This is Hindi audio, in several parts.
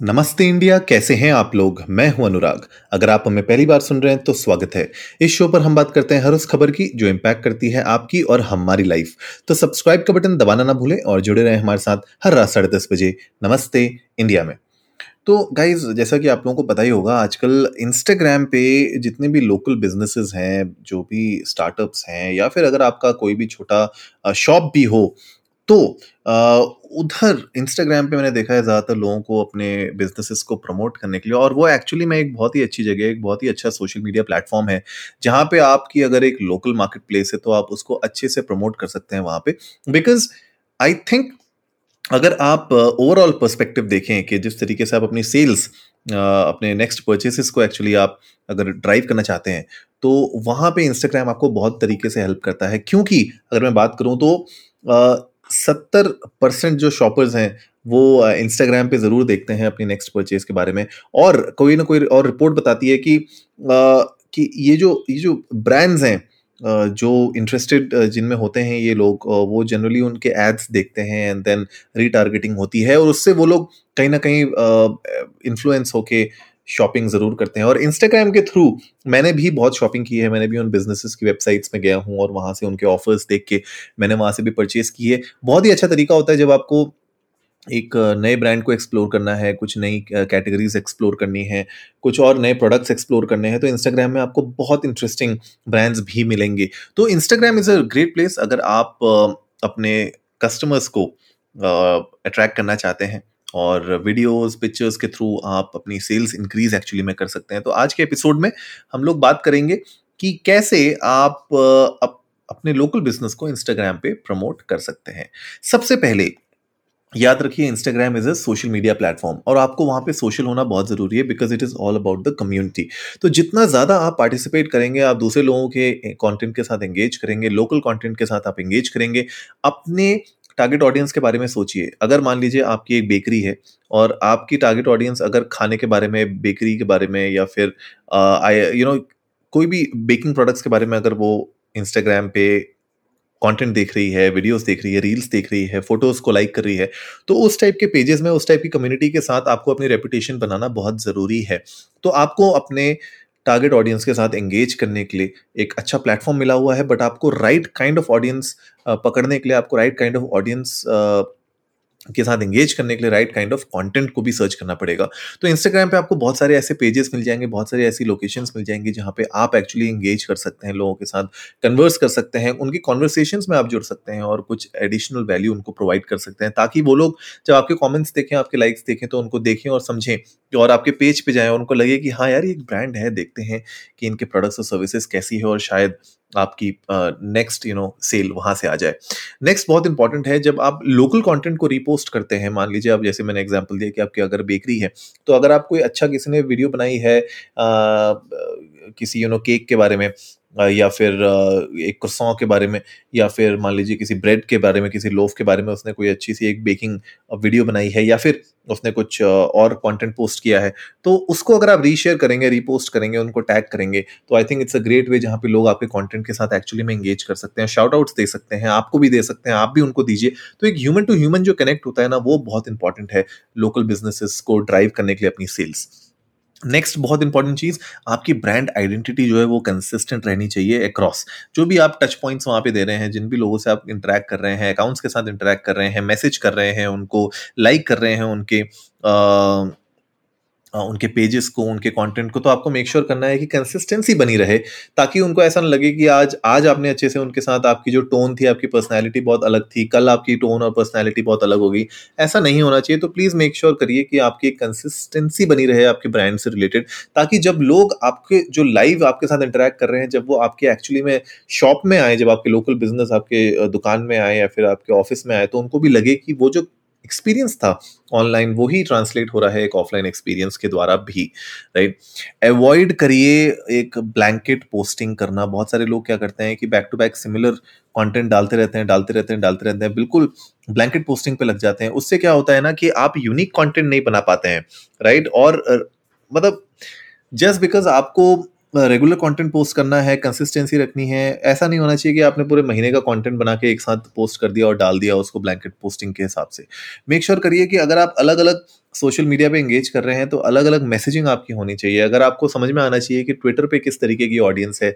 नमस्ते इंडिया, कैसे हैं आप लोग? मैं हूँ अनुराग। अगर आप हमें पहली बार सुन रहे हैं तो स्वागत है। इस शो पर हम बात करते हैं हर उस खबर की, जो इम्पैक्ट करती है आपकी और हमारी लाइफ तो सब्सक्राइब का बटन दबाना ना भूलें और जुड़े रहें हमारे साथ हर रात साढ़े दस बजे। नमस्ते इंडिया में। तो गाइज़ जैसा कि आप लोगों को पता ही होगा, आजकल इंस्टाग्राम पे जितने भी लोकल बिजनेसेस हैं, जो भी स्टार्टअप्स हैं, या फिर अगर आपका कोई भी छोटा शॉप भी हो तो उधर इंस्टाग्राम पे मैंने देखा है ज़्यादातर लोगों को अपने बिजनेसेस को प्रमोट करने के लिए और वो एक्चुअली में एक बहुत ही अच्छी जगह है एक बहुत ही अच्छा सोशल मीडिया प्लेटफॉर्म है, जहाँ पे आपकी अगर एक लोकल मार्केट प्लेस है तो आप उसको अच्छे से प्रमोट कर सकते हैं वहाँ पे। बिकॉज़ आई थिंक अगर आप ओवरऑल पर्सपेक्टिव देखें कि जिस तरीके से आप अपनी सेल्स अपने नेक्स्ट परचेसेस को एक्चुअली आप अगर ड्राइव करना चाहते हैं तो वहाँ पे इंस्टाग्राम आपको बहुत तरीके से हेल्प करता है। क्योंकि अगर मैं बात करूँ तो सत्तर परसेंट जो शॉपर्स हैं, वो इंस्टाग्राम पे ज़रूर देखते हैं अपनी नेक्स्ट परचेज के बारे में। और कोई ना कोई और रिपोर्ट बताती है कि कि ये जो ये जो ब्रांड्स हैं जो इंटरेस्टेड जिनमें होते हैं ये लोग वो जनरली उनके एड्स देखते हैं एंड देन रीटारगेटिंग होती है और उससे वो लोग कहीं ना कहीं इन्फ्लुएंस होके शॉपिंग ज़रूर करते हैं। और इंस्टाग्राम के थ्रू मैंने भी बहुत शॉपिंग की है। मैंने भी उन बिजनेसेस की वेबसाइट्स में गया हूँ और वहाँ से उनके ऑफर्स देख के मैंने वहाँ से भी परचेज की है। बहुत ही अच्छा तरीका होता है जब आपको एक नए ब्रांड को एक्सप्लोर करना है, कुछ नई कैटेगरीज एक्सप्लोर करनी है, कुछ और नए प्रोडक्ट्स एक्सप्लोर करने हैं तो इंस्टाग्राम में आपको बहुत इंटरेस्टिंग ब्रांड्स भी मिलेंगे। तो Instagram is a great place अगर आप अपने कस्टमर्स को अट्रैक्ट करना चाहते हैं। और वीडियोस पिक्चर्स के थ्रू आप अपनी सेल्स इंक्रीज एक्चुअली में कर सकते हैं। तो आज के एपिसोड में हम लोग बात करेंगे कि कैसे आप अप, अपने लोकल बिज़नेस को इंस्टाग्राम पे प्रमोट कर सकते हैं। सबसे पहले याद रखिए Instagram is a social media platform और आपको वहाँ पे सोशल होना बहुत ज़रूरी है because it is all about the community तो जितना ज़्यादा आप पार्टिसिपेट करेंगे आप दूसरे लोगों के कंटेंट के साथ एंगेज करेंगे लोकल कंटेंट के साथ आप एंगेज करेंगे अपने टारगेट ऑडियंस के बारे में सोचिए। अगर मान लीजिए आपकी एक बेकरी है और आपकी टारगेट ऑडियंस अगर खाने के बारे में बेकरी के बारे में या फिर यू नो कोई भी बेकिंग प्रोडक्ट्स के बारे में अगर वो इंस्टाग्राम पे कंटेंट देख रही है वीडियोस देख रही है रील्स देख रही है फ़ोटोज़ को लाइक कर रही है तो उस टाइप के पेजेस में, उस टाइप की कम्युनिटी के साथ आपको अपनी रेपुटेशन बनाना बहुत ज़रूरी है। तो आपको अपने टारगेट ऑडियंस के साथ एंगेज करने के लिए एक अच्छा प्लेटफॉर्म मिला हुआ है बट आपको राइट काइंड ऑफ़ ऑडियंस पकड़ने के लिए, आपको राइट काइंड ऑफ़ ऑडियंस के साथ एंगेज करने के लिए राइट काइंड ऑफ़ कंटेंट को भी सर्च करना पड़ेगा। तो इंस्टाग्राम पे आपको बहुत सारे ऐसे पेजेस मिल जाएँगे, बहुत सारी ऐसी लोकेशंस मिल जाएँगी जहाँ पे आप एक्चुअली एंगेज कर सकते हैं, लोगों के साथ कन्वर्स कर सकते हैं, उनकी कॉन्वर्सेशन में आप जुड़ सकते हैं और कुछ एडिशनल वैल्यू उनको प्रोवाइड कर सकते हैं ताकि वो लोग जब आपके कॉमेंट्स देखें, आपके लाइक्स देखें तो उनको देखें और समझें और आपके पेज पे जाएँ उनको लगे कि हाँ यार ये एक ब्रांड है, देखते हैं कि इनके प्रोडक्ट्स और सर्विसेज़ कैसी है और शायद आपकी नेक्स्ट यू नो सेल वहाँ से आ जाए। नेक्स्ट बहुत इंपॉर्टेंट है जब आप लोकल कंटेंट को रिपोस्ट करते हैं मान लीजिए आप जैसे मैंने एग्जांपल दिया कि आपकी अगर बेकरी है तो अगर आप कोई अच्छा किसी ने वीडियो बनाई है आ, किसी यू नो केक के बारे में या फिर एक क्रसों के बारे में, या फिर मान लीजिए किसी ब्रेड के बारे में, किसी लोफ के बारे में उसने कोई अच्छी सी एक बेकिंग वीडियो बनाई है, या फिर उसने कुछ और कंटेंट पोस्ट किया है तो उसको अगर आप रीशेयर करेंगे रीपोस्ट करेंगे, उनको टैग करेंगे तो I think it's a great way जहाँ पे लोग आपके कंटेंट के साथ एक्चुअली में एंगेज कर सकते हैं शाउट आउट्स दे सकते हैं, आपको भी दे सकते हैं, आप भी उनको दीजिए तो एक ह्यूमन टू ह्यूमन जो कनेक्ट होता है ना, वो बहुत इंपॉर्टेंट है लोकल बिजनेसेस को ड्राइव करने के लिए अपनी सेल्स नेक्स्ट बहुत इंपॉर्टेंट चीज़ आपकी ब्रांड आइडेंटिटी जो है वो कंसिस्टेंट रहनी चाहिए अक्रॉस जो भी आप टच पॉइंट्स वहाँ पे दे रहे हैं जिन भी लोगों से आप इंटरेक्ट कर रहे हैं अकाउंट्स के साथ इंटरेक्ट कर रहे हैं मैसेज कर रहे हैं उनको लाइक like कर रहे हैं उनके आ, उनके पेजेस को, उनके कंटेंट को तो आपको मेक श्योर sure करना है कि कंसिस्टेंसी बनी रहे, ताकि उनको ऐसा ना लगे कि आज आज आपने अच्छे से उनके साथ आपकी जो टोन थी, आपकी पर्सनैलिटी बहुत अलग थी, कल आपकी टोन और पर्सनैलिटी बहुत अलग होगी। ऐसा नहीं होना चाहिए तो प्लीज़ मेक श्योर करिए कि आपकी कंसिस्टेंसी बनी रहे आपके ब्रांड से रिलेटेड ताकि जब लोग आपके, जो लाइव आपके साथ इंटरेक्ट कर रहे हैं, जब वो आपके एक्चुअली में शॉप में आए, जब आपके लोकल बिज़नेस आपके दुकान में आए या फिर आपके ऑफ़िस में आए तो उनको भी लगे कि वो जो एक्सपीरियंस था। ऑनलाइन वो ही ट्रांसलेट हो रहा है एक ऑफलाइन एक्सपीरियंस के द्वारा भी राइट अवॉइड करिए एक ब्लैंकेट पोस्टिंग करना। बहुत सारे लोग क्या करते हैं कि back to back similar content डालते रहते हैं, डालते रहते हैं, डालते रहते हैं। बिल्कुल ब्लैंकेट पोस्टिंग पे लग जाते हैं। उससे क्या होता है ना कि आप यूनिक कंटेंट नहीं बना पाते हैं राइट और मतलब जस्ट बिकॉज़ आपको रेगुलर कंटेंट पोस्ट करना है कंसिस्टेंसी रखनी है, ऐसा नहीं होना चाहिए कि आपने पूरे महीने का कंटेंट बना के एक साथ पोस्ट कर दिया और डाल दिया उसको ब्लैंकेट पोस्टिंग के हिसाब से। मेक श्योर करिए कि अगर आप अलग अलग सोशल मीडिया पे एंगेज कर रहे हैं तो अलग अलग मैसेजिंग आपकी होनी चाहिए। अगर आपको समझ में आना चाहिए कि ट्विटर पे किस तरीके की ऑडियंस है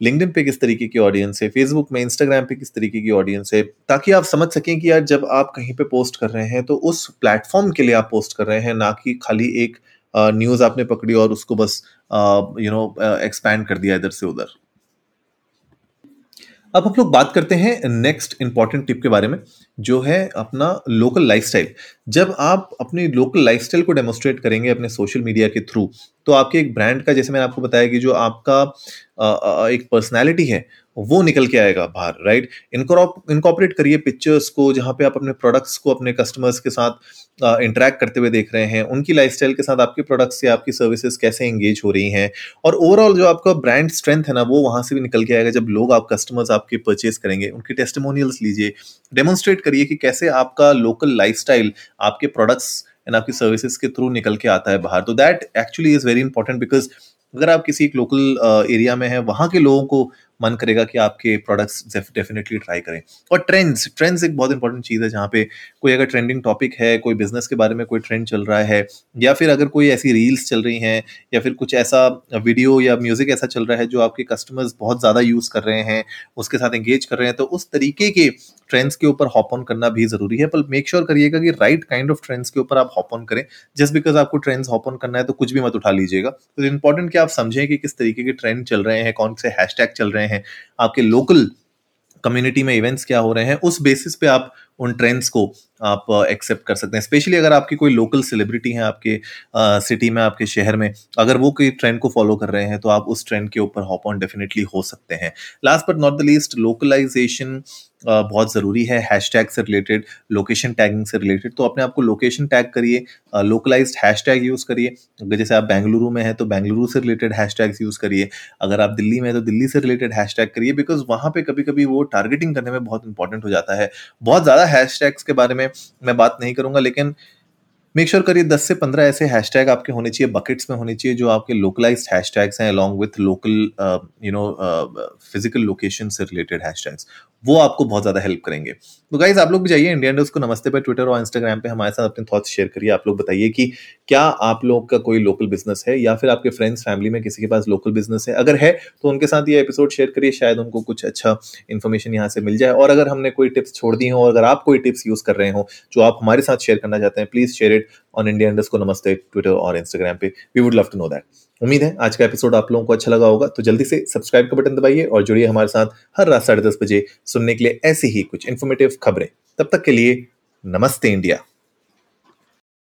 लिंकडिन पे किस तरीके की ऑडियंस है फेसबुक में इंस्टाग्राम पे किस तरीके की ऑडियंस है, ताकि आप समझ सकें कि यार जब आप कहीं पे पोस्ट कर रहे हैं तो उस प्लेटफॉर्म के लिए आप पोस्ट कर रहे हैं, ना कि खाली एक न्यूज़ आपने पकड़ी और उसको बस यू नो एक्सपैंड कर दिया इधर से उधर। अब हम लोग बात करते हैं नेक्स्ट इंपॉर्टेंट टिप के बारे में, जो है अपना लोकल लाइफस्टाइल जब आप अपनी लोकल लाइफस्टाइल को डेमोस्ट्रेट करेंगे अपने सोशल मीडिया के थ्रू तो आपके एक ब्रांड का, जैसे मैंने आपको बताया कि जो आपका एक पर्सनैलिटी है, वो निकल के आएगा बाहर राइट इनकॉपरेट करिए पिक्चर्स को, जहाँ पे आप अपने प्रोडक्ट्स को, अपने कस्टमर्स के साथ इंटरेक्ट करते हुए देख रहे हैं, उनकी लाइफस्टाइल के साथ आपके प्रोडक्ट्स या आपकी सर्विसेज़ कैसे एंगेज हो रही हैं, और ओवरऑल जो आपका ब्रांड स्ट्रेंथ है ना, वो वहाँ से भी निकल के आएगा जब लोग आप कस्टमर्स आपके परचेज करेंगे, उनके टेस्टमोनियल्स लीजिए डेमोन्स्ट्रेट करिए कि कैसे आपका लोकल लाइफ आपके प्रोडक्ट्स एंड आपकी सर्विसेज़ के थ्रू निकल के आता है बाहर। तो that actually is very important because अगर आप किसी एक लोकल एरिया में हैं वहाँ के लोगों को मन करेगा कि आपके प्रोडक्ट्स डेफिनेटली ट्राई करें। और ट्रेंड्स ट्रेंड्स एक बहुत इंपॉर्टेंट चीज़ है जहाँ पे कोई अगर ट्रेंडिंग टॉपिक है, कोई बिज़नेस के बारे में कोई ट्रेंड चल रहा है, या फिर अगर कोई ऐसी रील्स चल रही हैं, या फिर कुछ ऐसा वीडियो या म्यूज़िक ऐसा चल रहा है जो आपके कस्टमर्स बहुत ज़्यादा यूज़ कर रहे हैं, उसके साथ एंगेज कर रहे हैं तो उस तरीके के ट्रेंड्स के ऊपर हॉप ऑन करना भी ज़रूरी है। पर मेक श्योर करिएगा कि राइट काइंड ऑफ़ ट्रेंड्स के ऊपर आप हॉप ऑन करें। जस्ट बिकॉज़ आपको ट्रेंड्स हॉप ऑन करना है तो कुछ भी मत उठा लीजिएगा। तो इंपॉर्टेंट कि आप समझें कि किस तरीके के ट्रेंड चल रहे हैं, कौन से हैशटैग चल रहे हैं आपके लोकल कम्युनिटी में इवेंट्स क्या हो रहे हैं उस बेसिस पे आप उन ट्रेंड्स को आप एक्सेप्ट कर सकते हैं। स्पेशली अगर आपकी कोई लोकल सेलिब्रिटी है आपके सिटी में, आपके शहर में, अगर वो कोई ट्रेंड को फॉलो कर रहे हैं तो आप उस ट्रेंड के ऊपर हॉप ऑन डेफिनेटली हो सकते हैं। Last but not the least localization बहुत ज़रूरी है। टैग से रिलेटेड लोकेशन टैगिंग से रिलेटेड तो अपने आप को लोकेशन टैग करिए लोकलाइज्ड हैश टैग यूज़ करिए। अगर जैसे आप बेंगलुरु में हैं तो बेंगलुरु से रिलेटेड हैश टैग्स यूज़ करिए। अगर आप दिल्ली में हैं तो दिल्ली से रिलेटेड हैश टैग करिए बिकॉज़ वहाँ पे कभी कभी वो टारगेटिंग करने में बहुत इंपॉर्टेंट हो जाता है। बहुत ज़्यादा हैश टैग्स के बारे में मैं बात नहीं करूँगा लेकिन मेक श्योर करिए 10 से 15 ऐसे हैशटैग आपके होने चाहिए बकेट्स में होने चाहिए जो आपके लोकलाइज्ड हैशटैग्स हैं along with local you know physical location से रिलेटेड हैशटैग्स वो आपको बहुत ज़्यादा हेल्प करेंगे। तो गाइज़ आप लोग भी जाइए इंडिया इंडस्ट को नमस्ते पे ट्विटर और इंस्टाग्राम पे हमारे साथ अपने थॉट्स शेयर करिए। आप लोग बताइए कि क्या आप लोग का कोई लोकल बिज़नेस है या फिर आपके फ्रेंड्स फैमिली में किसी के पास लोकल बिज़नेस है? अगर है तो उनके साथ ये एपिसोड शेयर करिए, शायद उनको कुछ अच्छा इन्फॉर्मेशन यहाँ से मिल जाए। और अगर हमने कोई टिप्स छोड़ दी हो और अगर आप कोई टिप्स यूज़ कर रहे हो, जो आप हमारे साथ शेयर करना चाहते हैं प्लीज़ शेयर ऑन इंडिया इंडस्ट को नमस्ते ट्विटर और इंस्टाग्राम पे. We would love to know that उम्मीद है आज का एपिसोड आप लोगों को अच्छा लगा होगा तो जल्दी से सब्सक्राइब का बटन दबाइए और जुड़िए हमारे साथ हर रात साढ़े दस बजे सुनने के लिए ऐसी ही कुछ इन्फॉर्मेटिव खबरें. तब तक के लिए नमस्ते इंडिया.